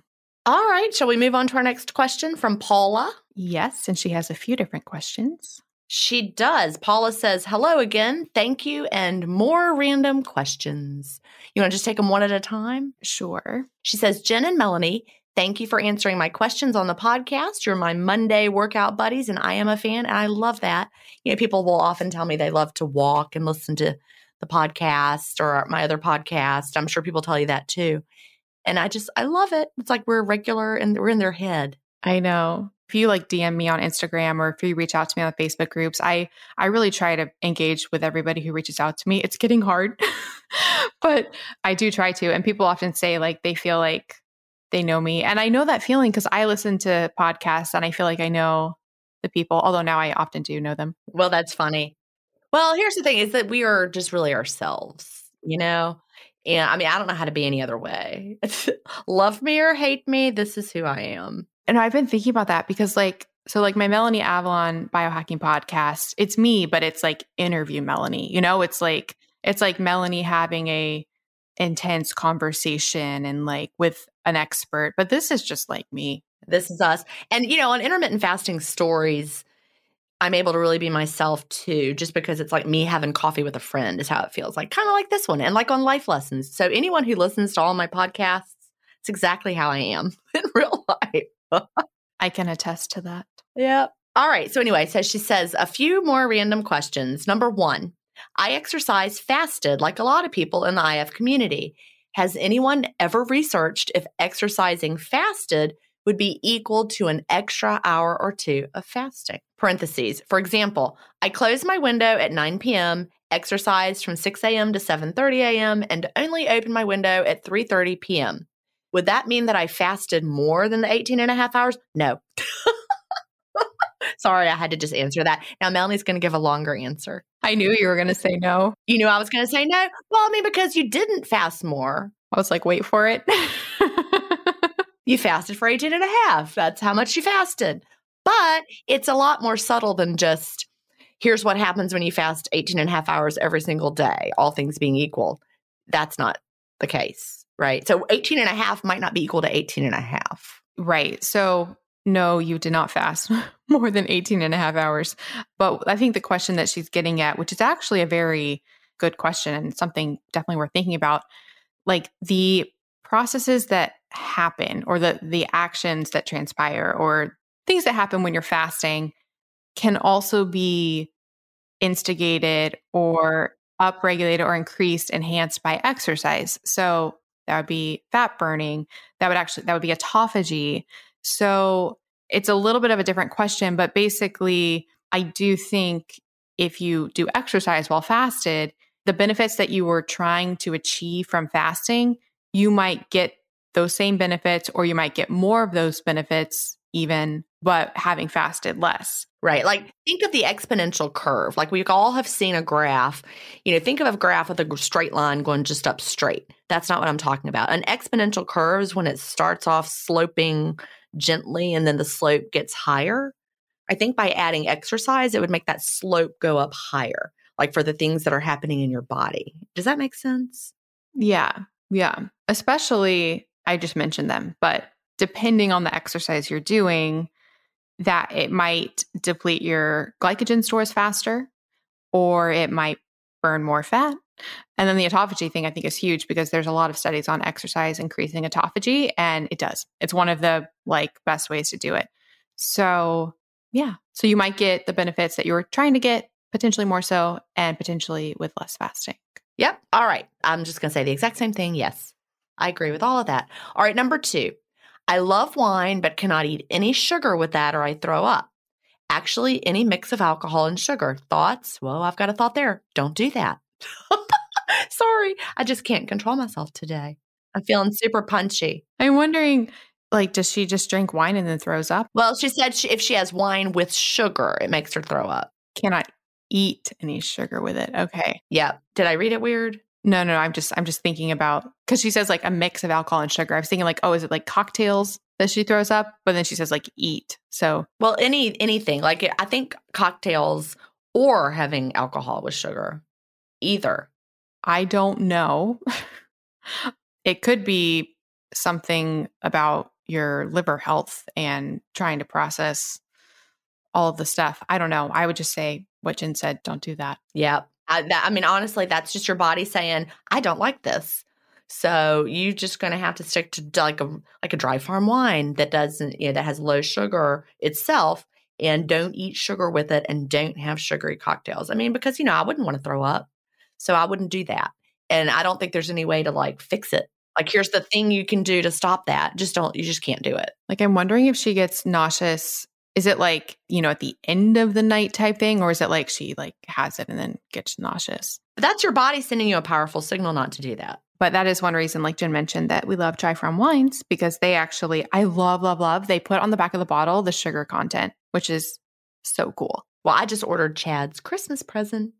All right. Shall we move on to our next question from Paula? Yes. And she has a few different questions. She does. Paula says, Hello again. Thank you. And more random questions. You want to just take them one at a time? Sure. She says, Gin and Melanie, thank you for answering my questions on the podcast. You're my Monday workout buddies, and I am a fan, and I love that. You know, people will often tell me they love to walk and listen to the podcast or my other podcast. I'm sure people tell you that too. And I just, I love it. It's like we're regular and we're in their head. I know if you like DM me on Instagram or if you reach out to me on Facebook groups, I I really try to engage with everybody who reaches out to me. It's getting hard, but I do try to. And people often say like they feel like they know me, and I know that feeling because I listen to podcasts and I feel like I know the people. Although now I often do know them. Well, that's funny. Well, here's the thing: is that we are just really ourselves, you know. And I mean, I don't know how to be any other way. Love me or hate me, this is who I am. And I've been thinking about that because, like, so like my Melanie Avalon biohacking podcast, it's me, but it's like interview Melanie. You know, it's like it's like Melanie having a intense conversation and like with an expert, but this is just like me. This is us. And you know, on intermittent fasting stories, I'm able to really be myself too, just because it's like me having coffee with a friend is how it feels like, kind of like this one, and like on life lessons. So, anyone who listens to all my podcasts, it's exactly how I am in real life. I can attest to that. Yeah. All right. So, anyway, so she says a few more random questions. Number one, I exercise fasted like a lot of people in the IF community. Has anyone ever researched if exercising fasted would be equal to an extra hour or two of fasting? Parentheses. For example, I close my window at 9 p.m., exercise from 6 a.m. to 7:30 a.m., and only open my window at 3:30 p.m. Would that mean that I fasted more than the 18 and a half hours? No. Sorry, I had to just answer that. Now, Melanie's going to give a longer answer. I knew you were going to say no. You knew I was going to say no? Well, I mean, because you didn't fast more. I was like, wait for it. you fasted for 18 and a half. That's how much you fasted. But it's a lot more subtle than just here's what happens when you fast 18 and a half hours every single day, all things being equal. That's not the case right? So 18 and a half might not be equal to 18 and a half. Right. So no, you did not fast more than 18 and a half hours. But I think the question that she's getting at, which is actually a very good question and something definitely worth thinking about, like the processes that happen or the the actions that transpire or things that happen when you're fasting can also be instigated or upregulated or increased enhanced by exercise. So that would be fat burning, that would actually that would be autophagy. So it's a little bit of a different question, but basically I do think if you do exercise while fasted, the benefits that you were trying to achieve from fasting, you might get those same benefits or you might get more of those benefits even but having fasted less. Right. Like think of the exponential curve. Like we all have seen a graph. You know, think of a graph with a straight line going just up straight. That's not what I'm talking about. An exponential curve is when it starts off sloping gently and then the slope gets higher. I think by adding exercise, it would make that slope go up higher, like for the things that are happening in your body. Does that make sense? Yeah. Yeah. Especially, I just mentioned them, but depending on the exercise you're doing, that it might deplete your glycogen stores faster or it might burn more fat. And then the autophagy thing I think is huge because there's a lot of studies on exercise increasing autophagy and it does. It's one of the like best ways to do it. So, yeah. So you might get the benefits that you were trying to get potentially more so and potentially with less fasting. Yep. All right. I'm just going to say the exact same thing. Yes. I agree with all of that. All right, number 2. I love wine, but cannot eat any sugar with that or I throw up. Actually, any mix of alcohol and sugar. Thoughts? Well, I've got a thought there. Don't do that. Sorry, I just can't control myself today. I'm feeling super punchy. I'm wondering, like, does she just drink wine and then throws up? Well, she said she, if she has wine with sugar, it makes her throw up. Cannot eat any sugar with it. Okay. Yeah. Did I read it weird? No, no, I'm just I'm just thinking about because she says like a mix of alcohol and sugar. I was thinking like, oh, is it like cocktails that she throws up? But then she says like eat. So Well, any anything like I think cocktails or having alcohol with sugar, either. I don't know. it could be something about your liver health and trying to process all of the stuff. I don't know. I would just say what Gin said. Don't do that. Yeah. I, that, I mean, honestly, that's just your body saying, "I don't like this." So you're just going to have to stick to like a like a dry farm wine that doesn't you know, that has low sugar itself, and don't eat sugar with it, and don't have sugary cocktails. I mean, because you know I wouldn't want to throw up, so I wouldn't do that, and I don't think there's any way to like fix it. Like here's the thing you can do to stop that. Just don't. You just can't do it. Like I'm wondering if she gets nauseous is it like you know at the end of the night type thing or is it like she like has it and then gets nauseous? But that's your body sending you a powerful signal not to do that. But that is one reason like gin mentioned that we love dry farm wines because they actually i love love love they put on the back of the bottle the sugar content which is so cool. Well i just ordered chad's christmas present.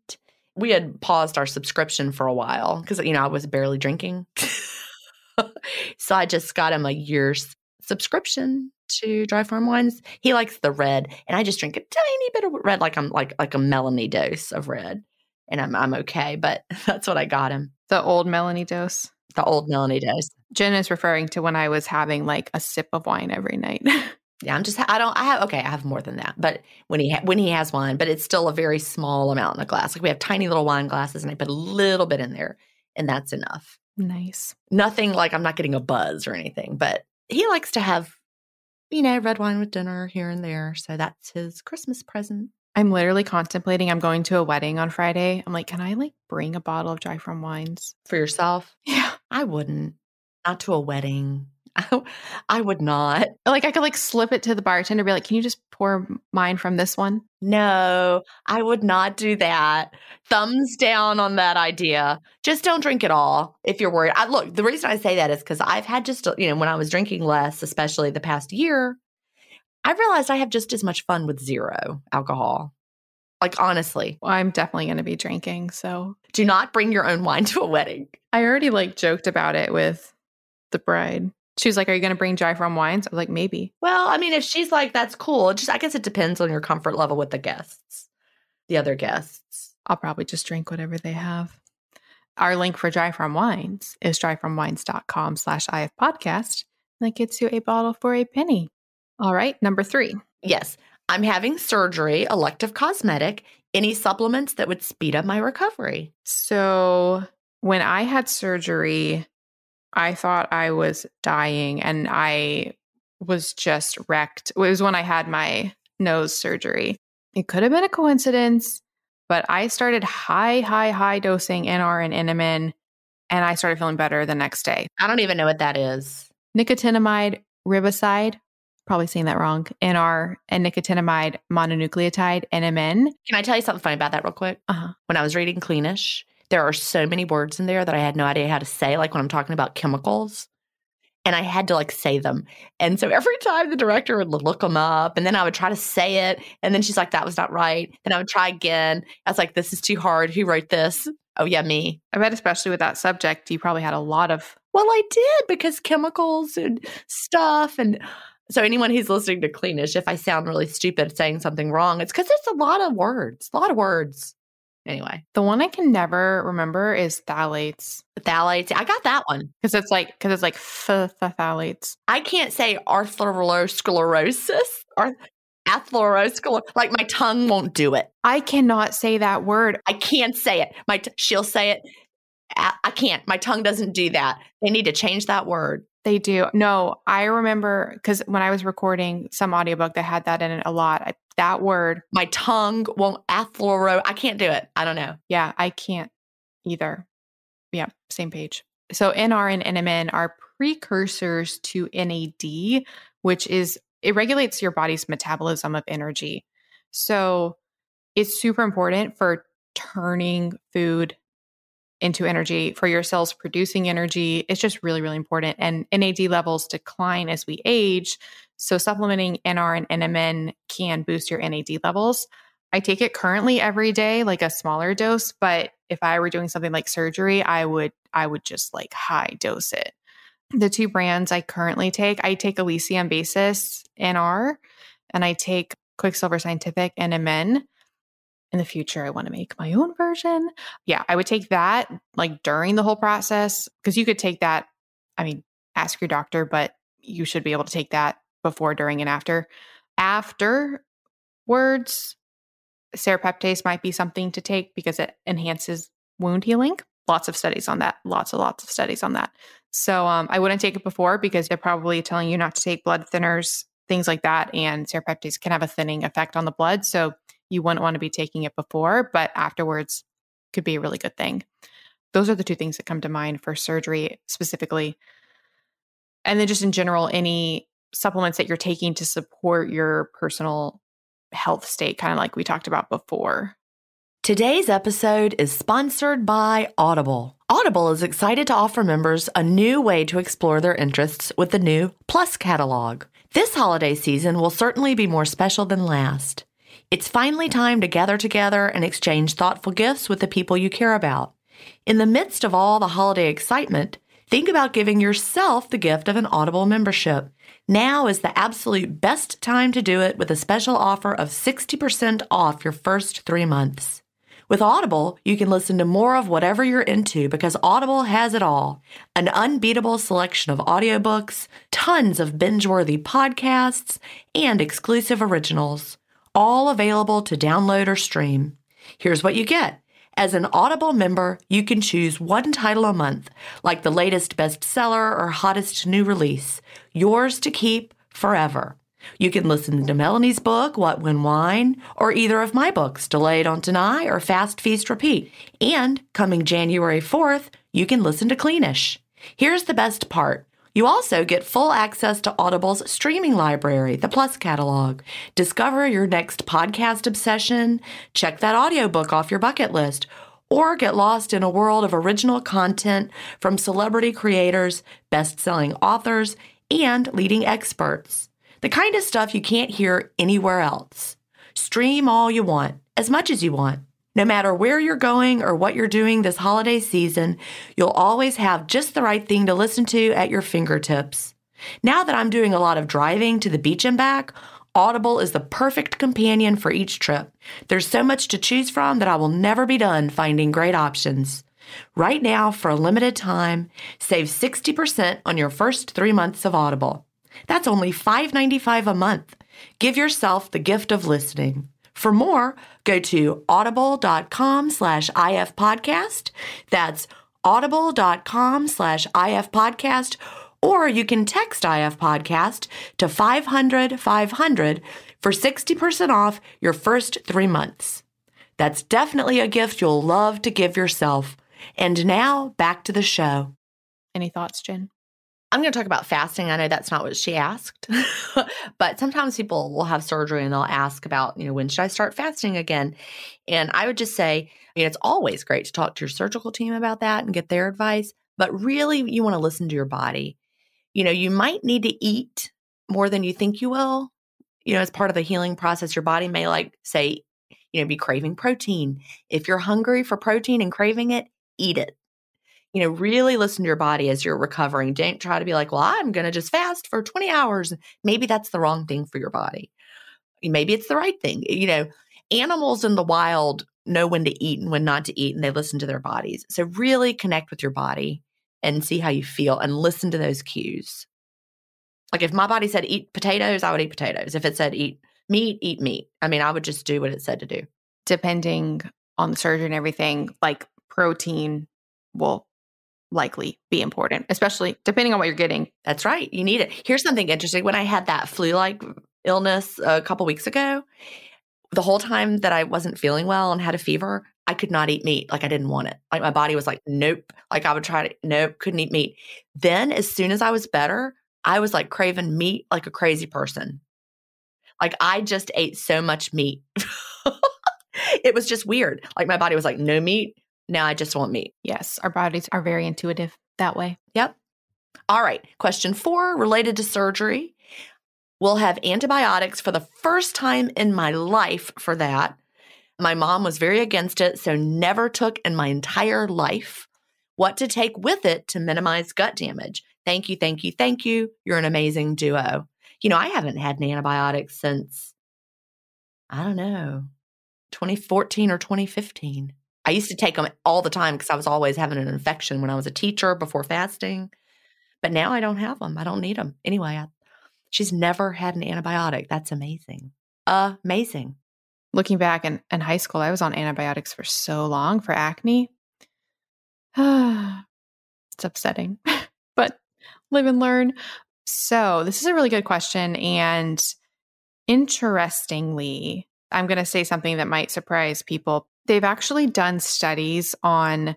We had paused our subscription for a while because you know i was barely drinking. So i just got him a year's subscription to dry farm wines. He likes the red, and I just drink a tiny bit of red, like I'm like like a Melanie dose of red, and I'm I'm okay. But that's what I got him. The old Melanie dose. The old Melanie dose. Gin is referring to when I was having like a sip of wine every night. yeah, I'm just I don't I have okay I have more than that, but when he ha- when he has wine, but it's still a very small amount in a glass. Like we have tiny little wine glasses, and I put a little bit in there, and that's enough. Nice. Nothing like I'm not getting a buzz or anything, but he likes to have you know, red wine with dinner here and there. So that's his Christmas present. I'm literally contemplating. I'm going to a wedding on Friday. I'm like, can I like bring a bottle of dry farm wines for yourself? Yeah, I wouldn't. Not to a wedding. I would not. Like I could like slip it to the bartender, be like, "Can you just pour mine from this one?" No, I would not do that. Thumbs down on that idea. Just don't drink it all if you're worried. I, look, the reason I say that is because I've had just you know when I was drinking less, especially the past year, I realized I have just as much fun with zero alcohol. Like honestly, well, I'm definitely going to be drinking. So do not bring your own wine to a wedding. I already like joked about it with the bride. She was like, Are you going to bring dry farm wines? I was like, Maybe. Well, I mean, if she's like, That's cool. Just, I guess it depends on your comfort level with the guests, the other guests. I'll probably just drink whatever they have. Our link for dry farm wines is dryfarmwines.com slash IF podcast. That gets you a bottle for a penny. All right. Number three. Yes. I'm having surgery, elective cosmetic. Any supplements that would speed up my recovery? So, when I had surgery, I thought I was dying and I was just wrecked. It was when I had my nose surgery. It could have been a coincidence, but I started high, high, high dosing NR and NMN and I started feeling better the next day. I don't even know what that is. Nicotinamide riboside, probably saying that wrong, NR and nicotinamide mononucleotide, NMN. Can I tell you something funny about that real quick? Uh-huh. When I was reading Cleanish, there are so many words in there that I had no idea how to say, like when I'm talking about chemicals. And I had to like say them. And so every time the director would look them up and then I would try to say it. And then she's like, that was not right. And I would try again. I was like, this is too hard. Who wrote this? Oh, yeah, me. I bet, especially with that subject, you probably had a lot of. Well, I did because chemicals and stuff. And so, anyone who's listening to Cleanish, if I sound really stupid saying something wrong, it's because it's a lot of words, a lot of words. Anyway, the one I can never remember is phthalates. Phthalates. I got that one because it's like because it's like phthalates. I can't say atherosclerosis or atherosclerosis. Like my tongue won't do it. I cannot say that word. I can't say it. My t- she'll say it. I can't. My tongue doesn't do that. They need to change that word. They do. No, I remember because when I was recording some audiobook that had that in it a lot. I, that word, my tongue won't athloro. I can't do it. I don't know. Yeah, I can't either. Yeah, same page. So NR and NMN are precursors to NAD, which is it regulates your body's metabolism of energy. So it's super important for turning food into energy for your cells producing energy. It's just really, really important. And NAD levels decline as we age. So supplementing NR and NMN can boost your NAD levels. I take it currently every day, like a smaller dose, but if I were doing something like surgery, I would I would just like high dose it. The two brands I currently take, I take Elysium Basis NR and I take Quicksilver Scientific NMN. In the future, I want to make my own version. Yeah, I would take that like during the whole process because you could take that. I mean, ask your doctor, but you should be able to take that before, during, and after. Afterwards, serrapeptase might be something to take because it enhances wound healing. Lots of studies on that. Lots and lots of studies on that. So um, I wouldn't take it before because they're probably telling you not to take blood thinners, things like that. And serrapeptase can have a thinning effect on the blood. So you wouldn't want to be taking it before, but afterwards could be a really good thing. Those are the two things that come to mind for surgery specifically. And then just in general, any supplements that you're taking to support your personal health state, kind of like we talked about before. Today's episode is sponsored by Audible. Audible is excited to offer members a new way to explore their interests with the new Plus catalog. This holiday season will certainly be more special than last. It's finally time to gather together and exchange thoughtful gifts with the people you care about. In the midst of all the holiday excitement, think about giving yourself the gift of an Audible membership. Now is the absolute best time to do it with a special offer of 60% off your first three months. With Audible, you can listen to more of whatever you're into because Audible has it all an unbeatable selection of audiobooks, tons of binge worthy podcasts, and exclusive originals, all available to download or stream. Here's what you get. As an Audible member, you can choose one title a month, like the latest bestseller or hottest new release, yours to keep forever. You can listen to Melanie's book, What When Wine, or either of my books, Delay, Don't Deny or Fast Feast Repeat. And coming January 4th, you can listen to Cleanish. Here's the best part. You also get full access to Audible's streaming library, the Plus catalog. Discover your next podcast obsession, check that audiobook off your bucket list, or get lost in a world of original content from celebrity creators, best-selling authors, and leading experts. The kind of stuff you can't hear anywhere else. Stream all you want, as much as you want. No matter where you're going or what you're doing this holiday season, you'll always have just the right thing to listen to at your fingertips. Now that I'm doing a lot of driving to the beach and back, Audible is the perfect companion for each trip. There's so much to choose from that I will never be done finding great options. Right now, for a limited time, save 60% on your first three months of Audible. That's only $5.95 a month. Give yourself the gift of listening. For more, go to audible.com slash ifpodcast. That's audible.com slash ifpodcast. Or you can text IF Podcast to 500 500 for 60% off your first three months. That's definitely a gift you'll love to give yourself. And now back to the show. Any thoughts, Gin? I'm going to talk about fasting. I know that's not what she asked, but sometimes people will have surgery and they'll ask about, you know, when should I start fasting again? And I would just say, I mean, it's always great to talk to your surgical team about that and get their advice, but really you want to listen to your body. You know, you might need to eat more than you think you will. You know, as part of the healing process, your body may like say, you know, be craving protein. If you're hungry for protein and craving it, eat it you know, really listen to your body as you're recovering. Don't try to be like, well, I'm going to just fast for 20 hours. Maybe that's the wrong thing for your body. Maybe it's the right thing. You know, animals in the wild know when to eat and when not to eat, and they listen to their bodies. So, really connect with your body and see how you feel and listen to those cues. Like if my body said eat potatoes, I would eat potatoes. If it said eat meat, eat meat. I mean, I would just do what it said to do. Depending on the surgery and everything, like protein will likely be important, especially depending on what you're getting. That's right. You need it. Here's something interesting. When I had that flu like illness a couple weeks ago, the whole time that I wasn't feeling well and had a fever, I could not eat meat. Like I didn't want it. Like my body was like, nope. Like I would try to, nope, couldn't eat meat. Then as soon as I was better, I was like craving meat like a crazy person. Like I just ate so much meat. it was just weird. Like my body was like, no meat. Now I just want meat. Yes, our bodies are very intuitive that way. Yep. All right. Question four related to surgery. We'll have antibiotics for the first time in my life for that. My mom was very against it, so never took in my entire life what to take with it to minimize gut damage. Thank you, thank you, thank you. You're an amazing duo. You know, I haven't had an antibiotic since, I don't know, 2014 or 2015. I used to take them all the time because I was always having an infection when I was a teacher before fasting. But now I don't have them. I don't need them. Anyway, I, she's never had an antibiotic. That's amazing. Amazing. Looking back in, in high school, I was on antibiotics for so long for acne. it's upsetting, but live and learn. So, this is a really good question. And interestingly, I'm going to say something that might surprise people. They've actually done studies on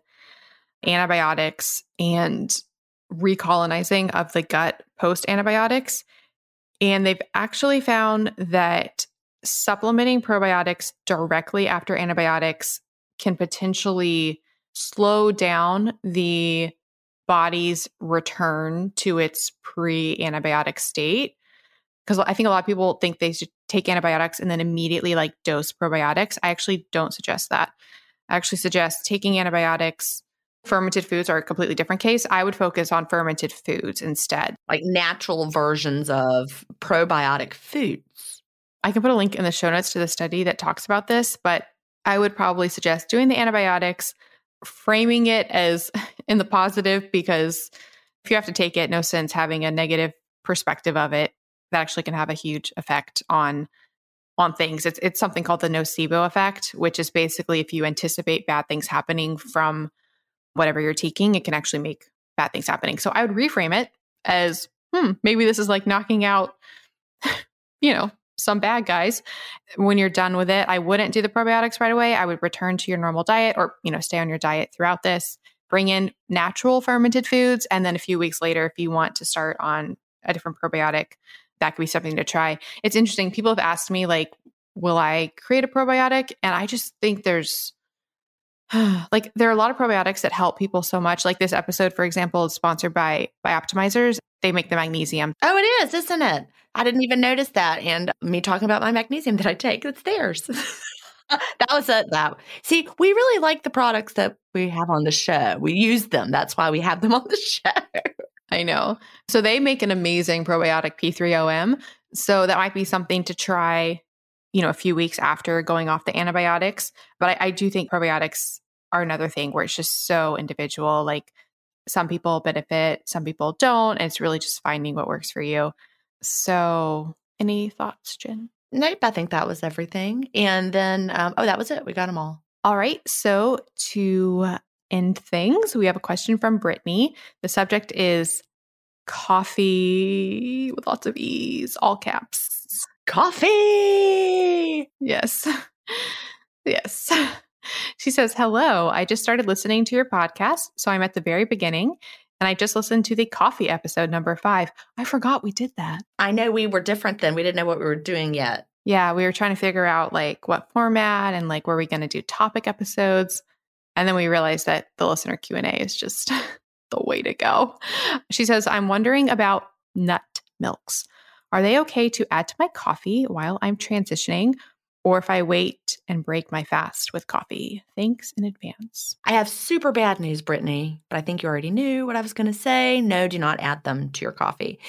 antibiotics and recolonizing of the gut post antibiotics. And they've actually found that supplementing probiotics directly after antibiotics can potentially slow down the body's return to its pre antibiotic state. Because I think a lot of people think they should take antibiotics and then immediately like dose probiotics. I actually don't suggest that. I actually suggest taking antibiotics. Fermented foods are a completely different case. I would focus on fermented foods instead. Like natural versions of probiotic foods. I can put a link in the show notes to the study that talks about this, but I would probably suggest doing the antibiotics, framing it as in the positive because if you have to take it, no sense having a negative perspective of it. That actually can have a huge effect on on things. It's it's something called the nocebo effect, which is basically if you anticipate bad things happening from whatever you're taking, it can actually make bad things happening. So I would reframe it as, hmm, maybe this is like knocking out, you know, some bad guys. When you're done with it, I wouldn't do the probiotics right away. I would return to your normal diet or, you know, stay on your diet throughout this. Bring in natural fermented foods. And then a few weeks later, if you want to start on a different probiotic, that could be something to try. It's interesting. People have asked me, like, will I create a probiotic? And I just think there's, like there are a lot of probiotics that help people so much. Like this episode, for example, is sponsored by BiOptimizers. They make the magnesium. Oh, it is, isn't it? I didn't even notice that. And me talking about my magnesium that I take, it's theirs. that was. That see, we really like the products that we have on the show. We use them. That's why we have them on the show. I know. So they make an amazing probiotic P3OM. So that might be something to try, you know, a few weeks after going off the antibiotics. But I, I do think probiotics are another thing where it's just so individual. Like some people benefit, some people don't. And it's really just finding what works for you. So, any thoughts, Gin? Nope, I think that was everything. And then, um, oh, that was it. We got them all. All right. So, to end things, we have a question from Brittany. The subject is coffee with lots of E's, all caps. Coffee. Yes. yes. She says, Hello, I just started listening to your podcast. So I'm at the very beginning and I just listened to the coffee episode number five. I forgot we did that. I know we were different then. We didn't know what we were doing yet. Yeah, we were trying to figure out like what format and like were we going to do topic episodes. And then we realized that the listener Q&A is just the way to go. She says, I'm wondering about nut milks. Are they okay to add to my coffee while I'm transitioning? or if I wait and break my fast with coffee. Thanks in advance. I have super bad news, Brittany, but I think you already knew what I was going to say. No, do not add them to your coffee.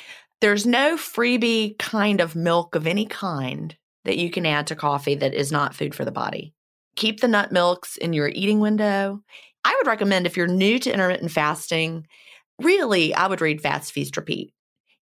There's no freebie kind of milk of any kind that you can add to coffee that is not food for the body. Keep the nut milks in your eating window. I would recommend if you're new to intermittent fasting, really, I would read Fast Feast Repeat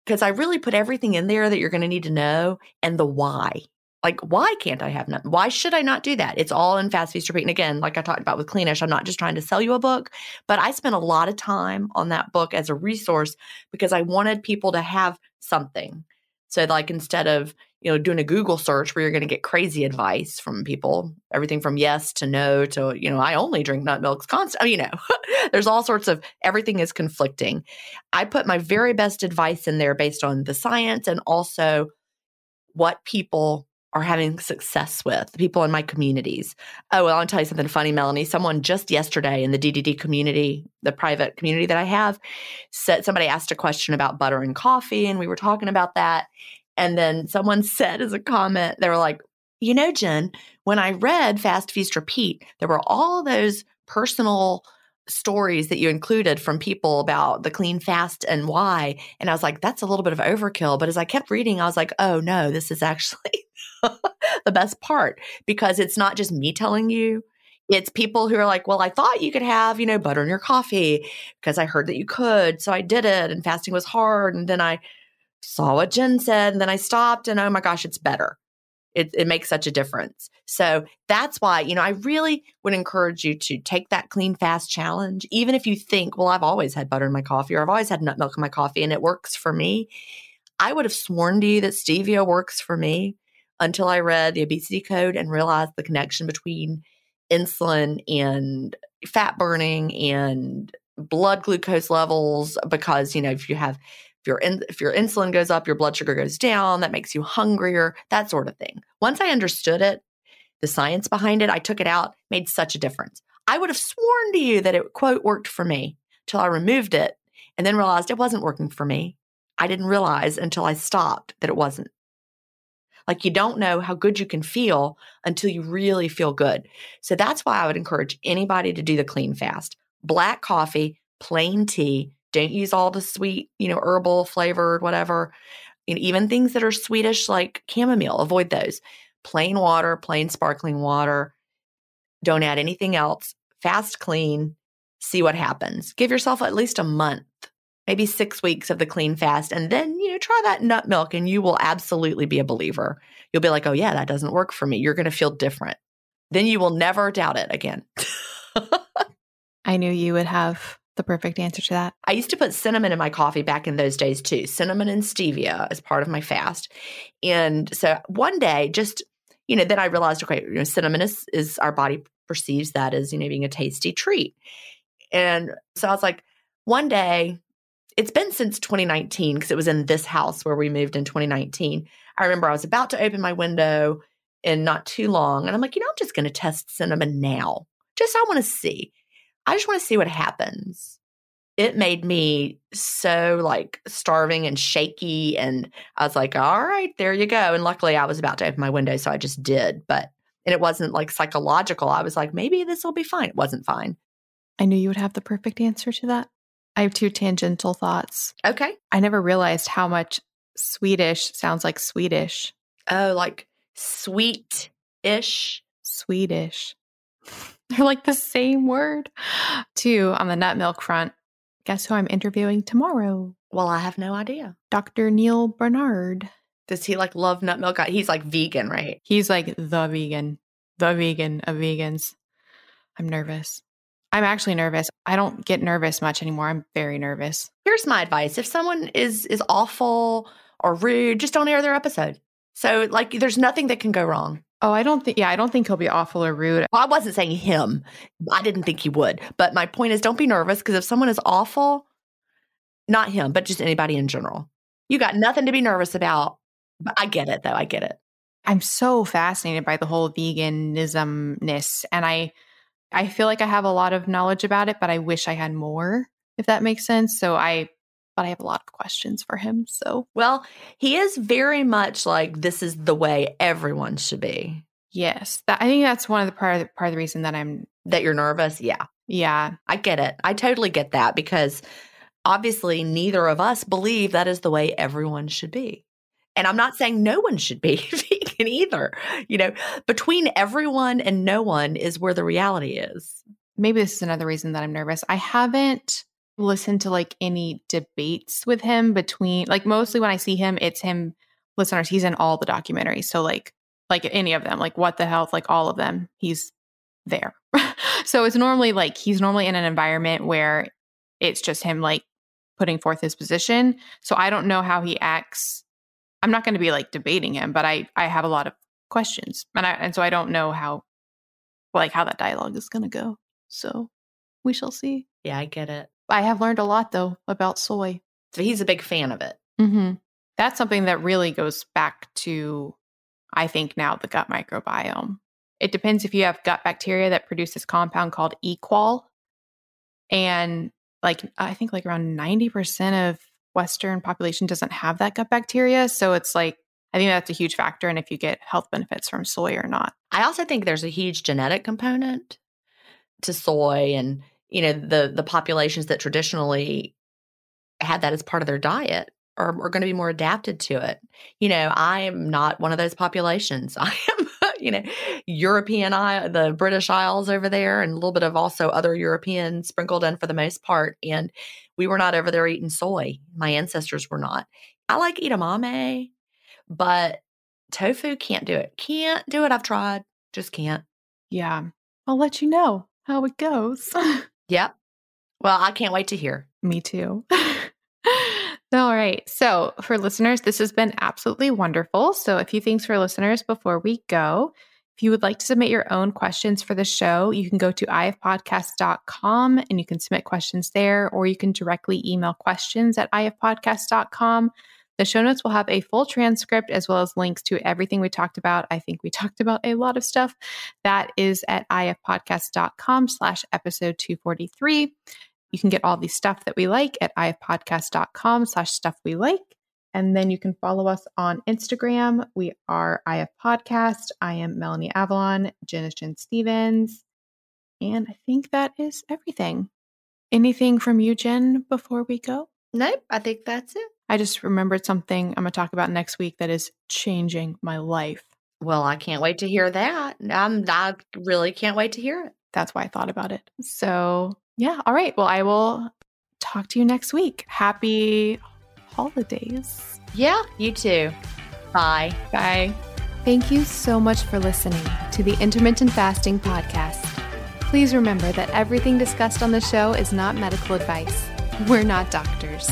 because I really put everything in there that you're going to need to know and the why like, why can't I have none? Why should I not do that? It's all in Fast Feast Repeat. And again, like I talked about with Cleanish, I'm not just trying to sell you a book, but I spent a lot of time on that book as a resource because I wanted people to have something. So, like, instead of you know doing a Google search where you're going to get crazy advice from people, everything from yes to no to you know I only drink nut milks constant. You know, there's all sorts of everything is conflicting. I put my very best advice in there based on the science and also what people are having success with, the people in my communities. Oh, well, I'll tell you something funny, Melanie. Someone just yesterday in the DDD community, the private community that I have, said somebody asked a question about butter and coffee, and we were talking about that. And then someone said as a comment, they were like, you know, Gin, when I read Fast Feast Repeat, there were all those personal stories that you included from people about the clean fast and why. And I was like, that's a little bit of overkill. But as I kept reading, I was like, oh no, this is actually the best part because it's not just me telling you. It's people who are like, well, I thought you could have, you know, butter in your coffee because I heard that you could. So I did it and fasting was hard. And then I saw what Gin said and then I stopped and oh my gosh, it's better. It, it makes such a difference. So that's why, you know, I really would encourage you to take that clean fast challenge. Even if you think, well, I've always had butter in my coffee or I've always had nut milk in my coffee and it works for me. I would have sworn to you that stevia works for me until I read the obesity code and realized the connection between insulin and fat burning and blood glucose levels because you know if you have your in, if your insulin goes up, your blood sugar goes down, that makes you hungrier, that sort of thing. Once I understood it, the science behind it, I took it out, made such a difference. I would have sworn to you that it quote worked for me till I removed it and then realized it wasn't working for me. I didn't realize until I stopped that it wasn't. Like you don't know how good you can feel until you really feel good. So that's why I would encourage anybody to do the clean fast. Black coffee, plain tea, don't use all the sweet, you know, herbal flavored, whatever. And even things that are sweetish like chamomile, avoid those. Plain water, plain sparkling water. Don't add anything else. Fast, clean. See what happens. Give yourself at least a month, maybe six weeks of the clean fast, and then, you know, try that nut milk and you will absolutely be a believer. You'll be like, oh, yeah, that doesn't work for me. You're going to feel different. Then you will never doubt it again. I knew you would have the perfect answer to that. I used to put cinnamon in my coffee back in those days too. Cinnamon and stevia as part of my fast. And so one day, just, you know, then I realized, okay, you know, cinnamon is, is our body perceives that as, you know, being a tasty treat. And so I was like, one day, it's been since 2019 because it was in this house where we moved in 2019. I remember I was about to open my window and not too long. And I'm like, you know, I'm just going to test cinnamon now. Just I want to see. I just want to see what happens. It made me so like starving and shaky. And I was like, all right, there you go. And luckily I was about to open my window. So I just did. But, and it wasn't like psychological. I was like, maybe this will be fine. It wasn't fine. I knew you would have the perfect answer to that. I have two tangential thoughts. Okay. I never realized how much Swedish sounds like Swedish. Oh, like sweet ish. Swedish. They're like the same word. Two, on the nut milk front, guess who I'm interviewing tomorrow? Well, I have no idea. Dr. Neal Barnard. Does he like love nut milk? Uh, he's like vegan, right? He's like the vegan, the vegan of vegans. I'm nervous. I'm actually nervous. I don't get nervous much anymore. I'm very nervous. Here's my advice. If someone is is awful or rude, just don't air their episode. So like there's nothing that can go wrong. Oh, I don't think, yeah, I don't think he'll be awful or rude. Well, I wasn't saying him. I didn't think he would. But my point is don't be nervous because if someone is awful, not him, but just anybody in general, you got nothing to be nervous about. I get it though. I get it. I'm so fascinated by the whole veganismness. And I, I feel like I have a lot of knowledge about it, but I wish I had more, if that makes sense. So I but I have a lot of questions for him. So, well, he is very much like this is the way everyone should be. Yes, that, I think that's one of the part of the, part of the reason that I'm that you're nervous. Yeah, yeah, I get it. I totally get that because obviously neither of us believe that is the way everyone should be. And I'm not saying no one should be vegan either. You know, between everyone and no one is where the reality is. Maybe this is another reason that I'm nervous. I haven't listen to like any debates with him between like mostly when I see him, it's him listeners, he's in all the documentaries. So like like any of them, like what the health, like all of them, he's there. so it's normally like he's normally in an environment where it's just him like putting forth his position. So I don't know how he acts. I'm not going to be like debating him, but I I have a lot of questions. And I and so I don't know how like how that dialogue is going to go. So we shall see. Yeah, I get it. I have learned a lot though about soy. So he's a big fan of it. Mm-hmm. That's something that really goes back to, I think, now the gut microbiome. It depends if you have gut bacteria that produce this compound called equol. And like, I think like around 90% of Western population doesn't have that gut bacteria. So it's like, I think that's a huge factor in if you get health benefits from soy or not. I also think there's a huge genetic component to soy and you know the the populations that traditionally had that as part of their diet are, are going to be more adapted to it. You know, I am not one of those populations. I am, you know, European, I the British Isles over there, and a little bit of also other European sprinkled in for the most part. And we were not over there eating soy. My ancestors were not. I like edamame, but tofu can't do it. Can't do it. I've tried, just can't. Yeah. I'll let you know how it goes. Yep. Well, I can't wait to hear. Me too. All right. So, for listeners, this has been absolutely wonderful. So, a few things for listeners before we go. If you would like to submit your own questions for the show, you can go to ifpodcast.com and you can submit questions there, or you can directly email questions at ifpodcast.com. The show notes will have a full transcript as well as links to everything we talked about. I think we talked about a lot of stuff. That is at ifpodcast.com slash episode 243. You can get all the stuff that we like at ifpodcast.com slash stuff we like. And then you can follow us on Instagram. We are IF Podcast. I am Melanie Avalon, Gin is Gin Stephens. And I think that is everything. Anything from you, Gin, before we go? Nope, I think that's it. I just remembered something I'm going to talk about next week that is changing my life. Well, I can't wait to hear that. I'm, I really can't wait to hear it. That's why I thought about it. So, yeah. All right. Well, I will talk to you next week. Happy holidays. Yeah, you too. Bye. Bye. Thank you so much for listening to the Intermittent Fasting Podcast. Please remember that everything discussed on the show is not medical advice. We're not doctors.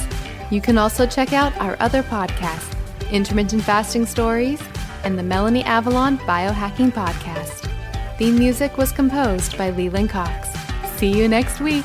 You can also check out our other podcasts, Intermittent Fasting Stories and the Melanie Avalon Biohacking Podcast. Theme music was composed by Leland Cox. See you next week.